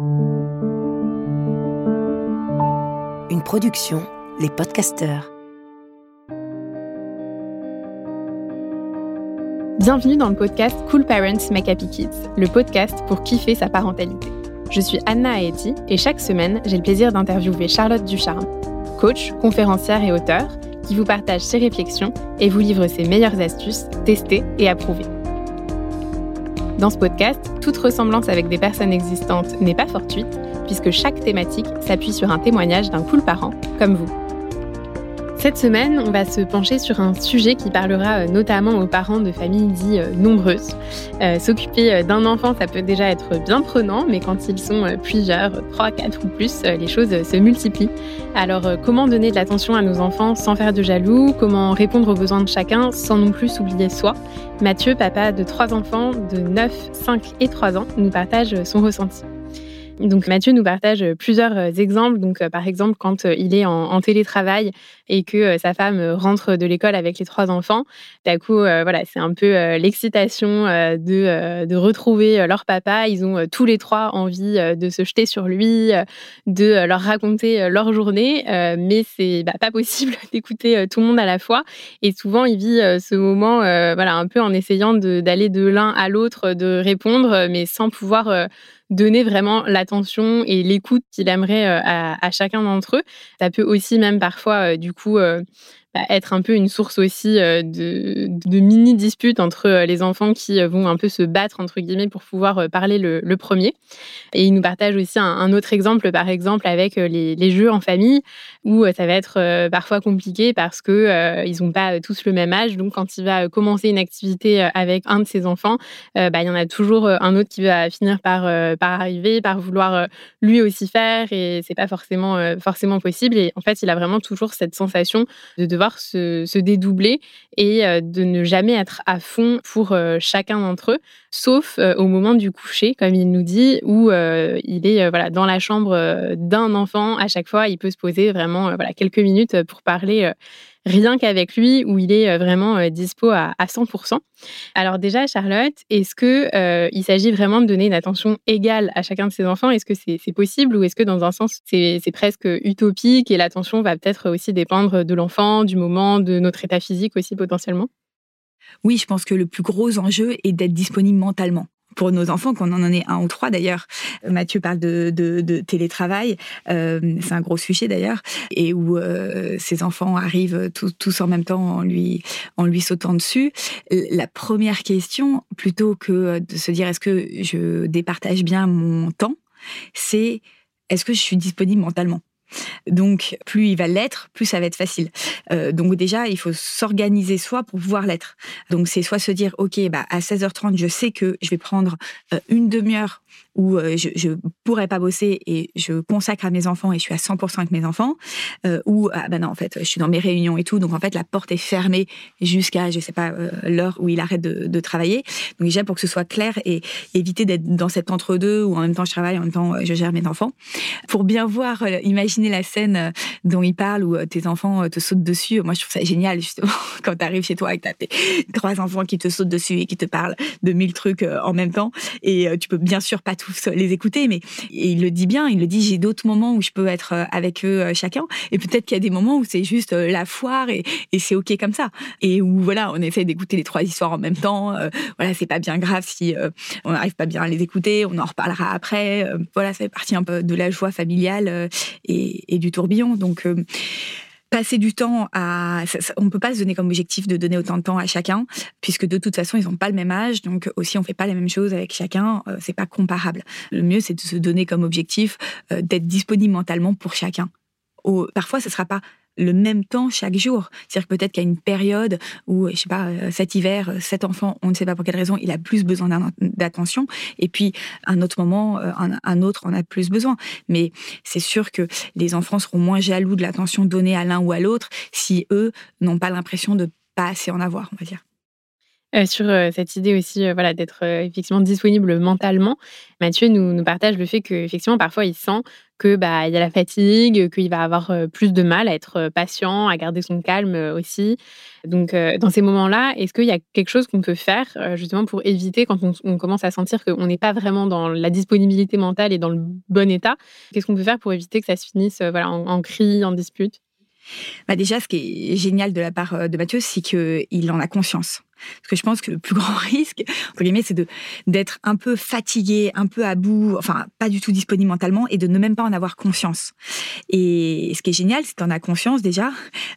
Une production, les podcasteurs. Bienvenue dans le podcast Cool Parents Make Happy Kids, le podcast pour kiffer sa parentalité. Je suis Anna Aeti et chaque semaine, j'ai le plaisir d'interviewer Charlotte Ducharme, coach, conférencière et auteur, qui vous partage ses réflexions et vous livre ses meilleures astuces testées et approuvées. Dans ce podcast, toute ressemblance avec des personnes existantes n'est pas fortuite, puisque chaque thématique s'appuie sur un témoignage d'un cool parent, comme vous. Cette semaine, on va se pencher sur un sujet qui parlera euh, notamment aux parents de familles dites euh, nombreuses. Euh, s'occuper d'un enfant, ça peut déjà être bien prenant, mais quand ils sont plusieurs, 3, 4 ou plus, les choses se multiplient. Alors, comment donner de l'attention à nos enfants sans faire de jaloux? Comment répondre aux besoins de chacun sans non plus s'oublier soi? Mathieu, papa de trois enfants de 9, 5 et 3 ans, nous partage son ressenti. Donc Mathieu nous partage plusieurs euh, exemples. Donc euh, par exemple quand euh, il est en, télétravail et que sa femme rentre de l'école avec les trois enfants, d'un coup voilà c'est un peu l'excitation de, de retrouver leur papa. Ils ont tous les trois envie de se jeter sur lui, de leur raconter leur journée, mais c'est bah, pas possible d'écouter tout le monde à la fois. Et souvent il vit ce moment voilà un peu en essayant d'aller de l'un à l'autre, de répondre, mais sans pouvoir donner vraiment l'attention et l'écoute qu'il aimerait euh, à, à, chacun d'entre eux. Ça peut aussi même parfois, euh, du coup, euh, être un peu une source aussi euh, de, mini-disputes entre euh, les enfants qui euh, vont un peu se battre, entre guillemets, pour pouvoir parler le, premier. Et il nous partage aussi un, autre exemple, par exemple, avec les, les, jeux en famille, où ça va être parfois compliqué parce que ils n'ont pas tous le même âge. Donc, quand il va commencer une activité avec un de ses enfants, bah, il y en a toujours un autre qui va finir par, par arriver, par vouloir lui aussi faire, et c'est pas forcément, forcément possible. Et en fait, il a vraiment toujours cette sensation de devoir se, dédoubler et euh, de ne jamais être à fond pour euh, chacun d'entre eux, sauf euh, au moment du coucher, comme il nous dit, où il est voilà, dans la chambre d'un enfant à chaque fois. Il peut se poser vraiment voilà, quelques minutes pour parler rien qu'avec lui, où il est euh, vraiment euh, dispo à, 100%. Alors déjà, Charlotte, est-ce que euh, il s'agit vraiment de donner une attention égale à chacun de ses enfants? Est-ce que c'est possible ou est-ce que dans un sens, c'est presque utopique et l'attention va peut-être aussi dépendre de l'enfant, du moment, de notre état physique aussi potentiellement? Oui, je pense que le plus gros enjeu est d'être disponible mentalement pour nos enfants, qu'on en ait un ou trois d'ailleurs. Mathieu parle de, de, télétravail, euh, c'est un gros sujet d'ailleurs, et où euh, ces enfants arrivent tous, en même temps en lui, en lui sautant dessus. La première question, plutôt que de se dire est-ce que je départage bien mon temps, c'est est-ce que je suis disponible mentalement? Donc, plus il va l'être, plus ça va être facile. Euh, donc déjà, il faut s'organiser soi pour pouvoir l'être. Donc c'est soit se dire, ok, bah à 16h30, je sais que je vais prendre euh, une demi-heure où euh, je, ne pourrais pas bosser et je consacre à mes enfants et je suis à 100% avec mes enfants, euh, ou ah ben non en fait je suis dans mes réunions et tout, donc en fait la porte est fermée jusqu'à je sais pas euh, l'heure où il arrête de, travailler. Donc déjà pour que ce soit clair et éviter d'être dans cet entre-deux où en même temps je travaille, en même temps je gère mes enfants, pour bien voir, imaginer la scène dont il parle où tes enfants te sautent dessus. Moi je trouve ça génial justement quand tu arrives chez toi avec tes trois enfants qui te sautent dessus et qui te parlent de mille trucs en même temps et tu peux bien sûr pas tout les écouter, mais il le dit bien, il le dit, j'ai d'autres moments où je peux être euh, avec eux euh, chacun, et peut-être qu'il y a des moments où c'est juste euh, la foire et, c'est ok comme ça, et où voilà, on essaie d'écouter les trois histoires en même temps, voilà, c'est pas bien grave si on n'arrive pas bien à les écouter, on en reparlera après, voilà, ça fait partie un peu de la joie familiale et, et du tourbillon, donc passer du temps à. On ne peut pas se donner comme objectif de donner autant de temps à chacun, puisque de toute façon, ils n'ont pas le même âge. Donc, aussi, on ne fait pas les mêmes choses avec chacun. Euh, c'est pas comparable. Le mieux, c'est de se donner comme objectif euh, d'être disponible mentalement pour chacun. parfois, ce ne sera pas le même temps chaque jour. C'est-à-dire que peut-être qu'il y a une période où, je sais pas, euh, cet hiver, euh, cet enfant, on ne sait pas pour quelle raison, il a plus besoin d'attention, et puis un autre moment, euh, un, autre en a plus besoin. Mais c'est sûr que les enfants seront moins jaloux de l'attention donnée à l'un ou à l'autre si eux n'ont pas l'impression de pas assez en avoir, on va dire. sur cette idée aussi voilà, d'être effectivement disponible mentalement, Mathieu nous, nous partage le fait qu'effectivement, parfois, il sent que bah, il y a la fatigue, qu'il va avoir plus de mal à être patient, à garder son calme aussi. Donc, dans ces moments-là, est-ce qu'il y a quelque chose qu'on peut faire justement pour éviter quand on, commence à sentir qu'on n'est pas vraiment dans la disponibilité mentale et dans le bon état? Qu'est-ce qu'on peut faire pour éviter que ça se finisse voilà, en, en cri, en dispute bah déjà, ce qui est génial de la part euh, de Mathieu, c'est qu'il en a conscience. Parce que je pense que le plus grand risque, entre guillemets, c'est d'être un peu fatigué, un peu à bout, enfin, pas du tout disponible mentalement et de ne même pas en avoir conscience. Et ce qui est génial, c'est que en as conscience déjà,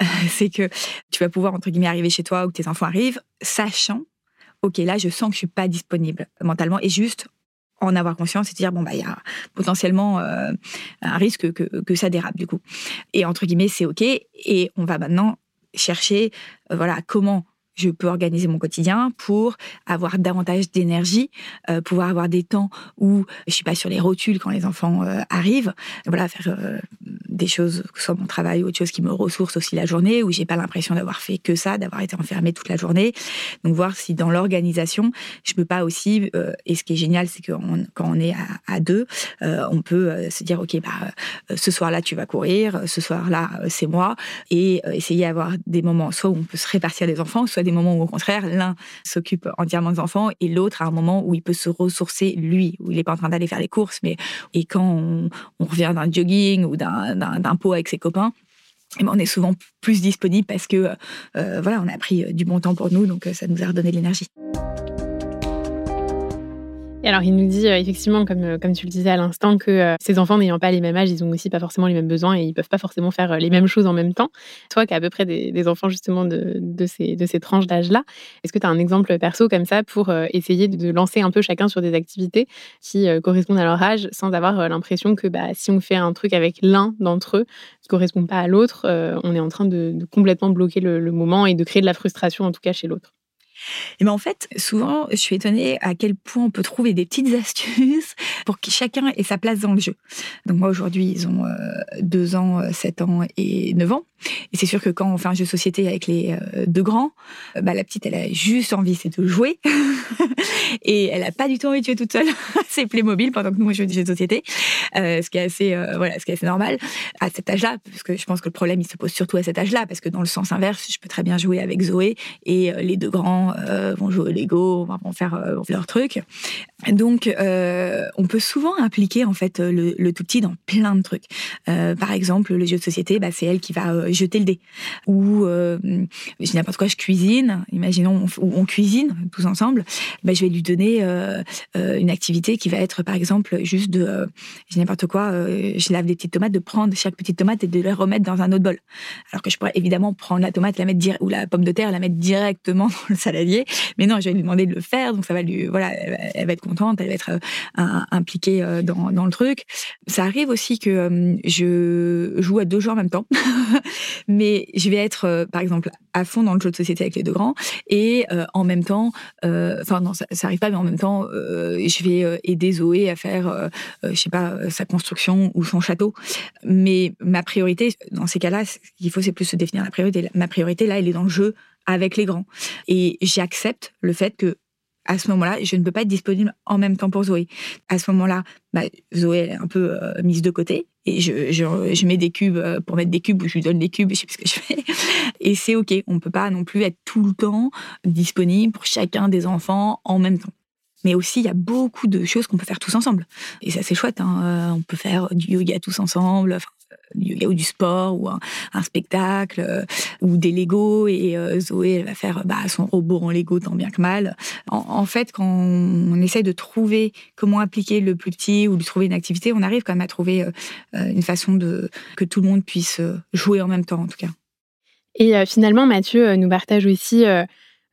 c'est que tu vas pouvoir, entre guillemets, arriver chez toi ou que tes enfants arrivent, sachant ok, là, je sens que je suis pas disponible mentalement et juste en avoir conscience et dire bon bah il y a potentiellement euh, un risque que, ça dérape du coup et entre guillemets c'est ok et on va maintenant chercher euh, voilà comment je peux organiser mon quotidien pour avoir davantage d'énergie, euh, pouvoir avoir des temps où je suis pas sur les rotules quand les enfants arrivent. Voilà, faire des choses, que ce soit mon travail ou autre chose qui me ressource aussi la journée, où j'ai pas l'impression d'avoir fait que ça, d'avoir été enfermée toute la journée. Donc voir si dans l'organisation, je peux pas aussi. et ce qui est génial, c'est que quand on est à, deux, on peut se dire ok, bah ce soir-là tu vas courir, ce soir-là c'est moi, et essayer d'avoir des moments soit où on peut se répartir des enfants, soit des moments où, au contraire, l'un s'occupe entièrement des enfants et l'autre a un moment où il peut se ressourcer lui, où il n'est pas en train d'aller faire les courses, mais et quand on, revient d'un jogging ou d'un pot avec ses copains, et ben, on est souvent plus disponible parce que euh, voilà, on a pris du bon temps pour nous, donc ça nous a redonné de l'énergie alors, il nous dit euh, effectivement, comme, euh, comme tu le disais à l'instant, que euh, ces enfants n'ayant pas les mêmes âges, ils ont aussi pas forcément les mêmes besoins et ils peuvent pas forcément faire les mêmes choses en même temps. Toi, qui as à peu près des, enfants justement de, de, ces, de tranches d'âge-là, est-ce que tu as un exemple perso comme ça pour essayer de lancer un peu chacun sur des activités qui correspondent à leur âge sans avoir l'impression que bah, si on fait un truc avec l'un d'entre eux qui correspond pas à l'autre, on est en train de, complètement bloquer le moment et de créer de la frustration en tout cas chez l'autre? Et ben en fait, souvent, je suis étonnée à quel point on peut trouver des petites astuces pour que chacun ait sa place dans le jeu. Donc moi, aujourd'hui, ils ont 2 euh, ans, 7 ans et 9 ans. Et c'est sûr que quand on fait un jeu de société avec les euh, deux grands, euh, bah, la petite, elle a juste envie, c'est de jouer. et elle a pas du tout envie de jouer toute seule. c'est Playmobil pendant que nous, on joue des jeux de société. ce qui est assez, voilà, ce qui est assez normal à cet âge-là, parce que je pense que le problème, il se pose surtout à cet âge-là, parce que dans le sens inverse, je peux très bien jouer avec Zoé et les deux grands euh, vont jouer au Lego, vont faire, euh, leur truc. Donc, euh, on peut souvent impliquer en fait le, tout petit dans plein de trucs. par exemple, le jeu de société, bah, c'est elle qui va jeter le dé. Ou je n'importe quoi, je cuisine. Imaginons, on, cuisine tous ensemble. Bah, je vais lui donner une activité qui va être, par exemple, juste de, je n'importe quoi, je lave des petites tomates, de prendre chaque petite tomate et de la remettre dans un autre bol. Alors que je pourrais évidemment prendre la tomate, la mettre ou la pomme de terre, la mettre directement dans le saladier mais non, je vais lui demander de le faire, donc ça va lui, voilà, elle va être contente, elle va être euh, impliquée euh, dans, le truc. Ça arrive aussi que euh, je joue à deux jeux en même temps, mais je vais être, par exemple, à fond dans le jeu de société avec les deux grands et en même temps, enfin non, ça, ça, arrive pas, mais en même temps, je vais aider Zoé à faire, je sais pas, sa construction ou son château. Mais ma priorité, dans ces cas-là, ce qu'il faut, c'est plus se définir la priorité. Ma priorité, là, elle est dans le jeu avec les grands. Et j'accepte le fait que à ce moment-là, je ne peux pas être disponible en même temps pour Zoé. À ce moment-là, bah, Zoé est un peu euh, mise de côté et je, mets des cubes euh, pour mettre des cubes ou je lui donne des cubes, je sais plus ce que je fais. Et c'est OK. On ne peut pas non plus être tout le temps disponible pour chacun des enfants en même temps. Mais aussi, il y a beaucoup de choses qu'on peut faire tous ensemble. Et ça, c'est chouette. Hein. Euh, on peut faire du yoga tous ensemble yoga ou du sport ou un, spectacle euh, ou des Lego et euh, Zoé elle va faire bah, son robot en Lego tant bien que mal. En, fait, quand on, essaie de trouver comment appliquer le plus petit ou de trouver une activité, on arrive quand même à trouver euh, une façon de que tout le monde puisse jouer en même temps en tout cas. Et finalement, Mathieu nous partage aussi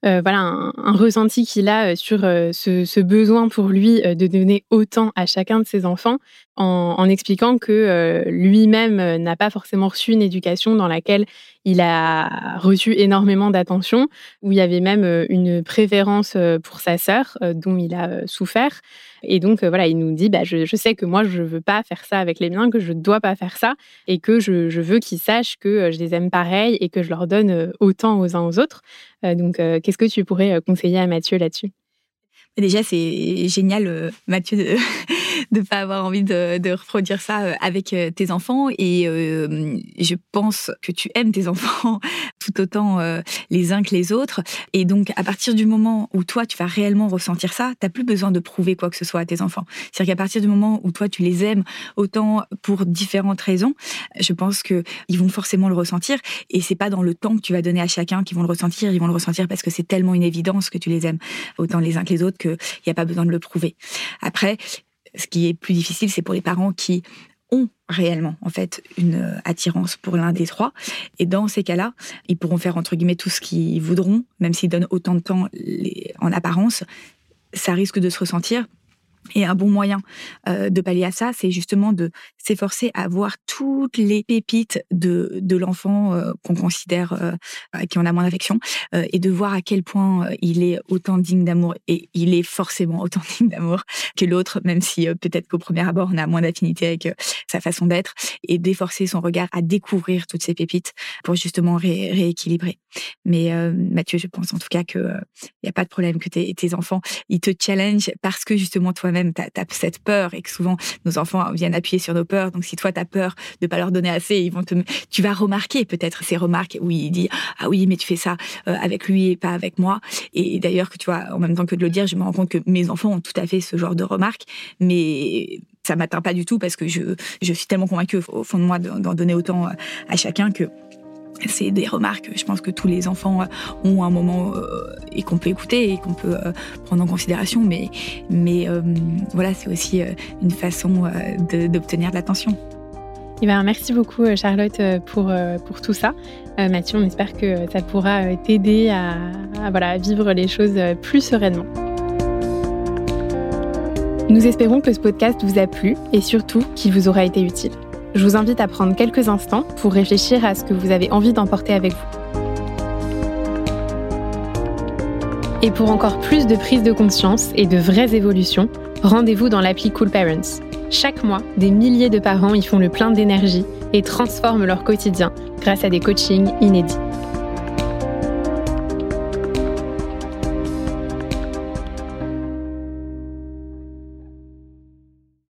euh, voilà un, ressenti qu'il a euh, sur euh, ce, besoin pour lui de donner autant à chacun de ses enfants, en, expliquant que lui-même n'a pas forcément reçu une éducation dans laquelle il a reçu énormément d'attention, où il y avait même une préférence pour sa sœur, dont il a souffert. Et donc, voilà, il nous dit, bah, je, sais que moi, je ne veux pas faire ça avec les miens, que je ne dois pas faire ça, et que je, veux qu'ils sachent que je les aime pareil et que je leur donne autant aux uns aux autres. donc, qu'est-ce que tu pourrais conseiller à Mathieu là-dessus? Déjà, c'est génial, euh, Mathieu, ne pas avoir envie de, reproduire ça euh, avec euh, tes enfants. Et je pense que tu aimes tes enfants tout autant les uns que les autres. Et donc, à partir du moment où toi, tu vas réellement ressentir ça, tu n'as plus besoin de prouver quoi que ce soit à tes enfants. C'est-à-dire qu'à partir du moment où toi, tu les aimes autant pour différentes raisons, je pense qu'ils vont forcément le ressentir. Et c'est pas dans le temps que tu vas donner à chacun qu'ils vont le ressentir. Ils vont le ressentir parce que c'est tellement une évidence que tu les aimes autant les uns que les autres qu'il n'y a pas besoin de le prouver. Après, ce qui est plus difficile, c'est pour les parents qui ont réellement en fait une attirance pour l'un des trois. Et dans ces cas-là ils pourront faire entre guillemets tout ce qu'ils voudront même s'ils donnent autant de temps en apparence. Ça risque de se ressentir et un bon moyen euh, de pallier à ça, c'est justement de s'efforcer à voir toutes les pépites de, de l'enfant euh, qu'on considère euh, qui en a moins d'affection et de voir à quel point il est autant digne d'amour et il est forcément autant digne d'amour que l'autre, même si peut-être qu'au premier abord on a moins d'affinité avec sa façon d'être et d'efforcer son regard à découvrir toutes ces pépites pour justement rééquilibrer. Mais Mathieu, je pense en tout cas que il n'y a pas de problème que tes, enfants ils te challenge parce que justement toi même tu as, cette peur et que souvent nos enfants viennent appuyer sur nos peurs. Donc si toi tu as peur de pas leur donner assez, ils vont te, tu vas remarquer peut-être ces remarques où il dit ah oui mais tu fais ça euh, avec lui et pas avec moi. Et d'ailleurs que tu vois en même temps que de le dire, je me rends compte que mes enfants ont tout à fait ce genre de remarques, mais ça m'atteint pas du tout parce que je, je suis tellement convaincue au fond de moi d'en donner autant à chacun que c'est des remarques, je pense que tous les enfants euh, ont un moment euh, et qu'on peut écouter et qu'on peut euh, prendre en considération, mais, voilà, c'est aussi une façon d'obtenir de l'attention. Eh ben, merci beaucoup Charlotte pour, tout ça. Mathieu, on espère que ça pourra t'aider à, vivre les choses plus sereinement. Nous espérons que ce podcast vous a plu et surtout qu'il vous aura été utile je vous invite à prendre quelques instants pour réfléchir à ce que vous avez envie d'emporter avec vous. Et pour encore plus de prise de conscience et de vraies évolutions, rendez-vous dans l'appli Cool Parents. Chaque mois, des milliers de parents y font le plein d'énergie et transforment leur quotidien grâce à des coachings inédits.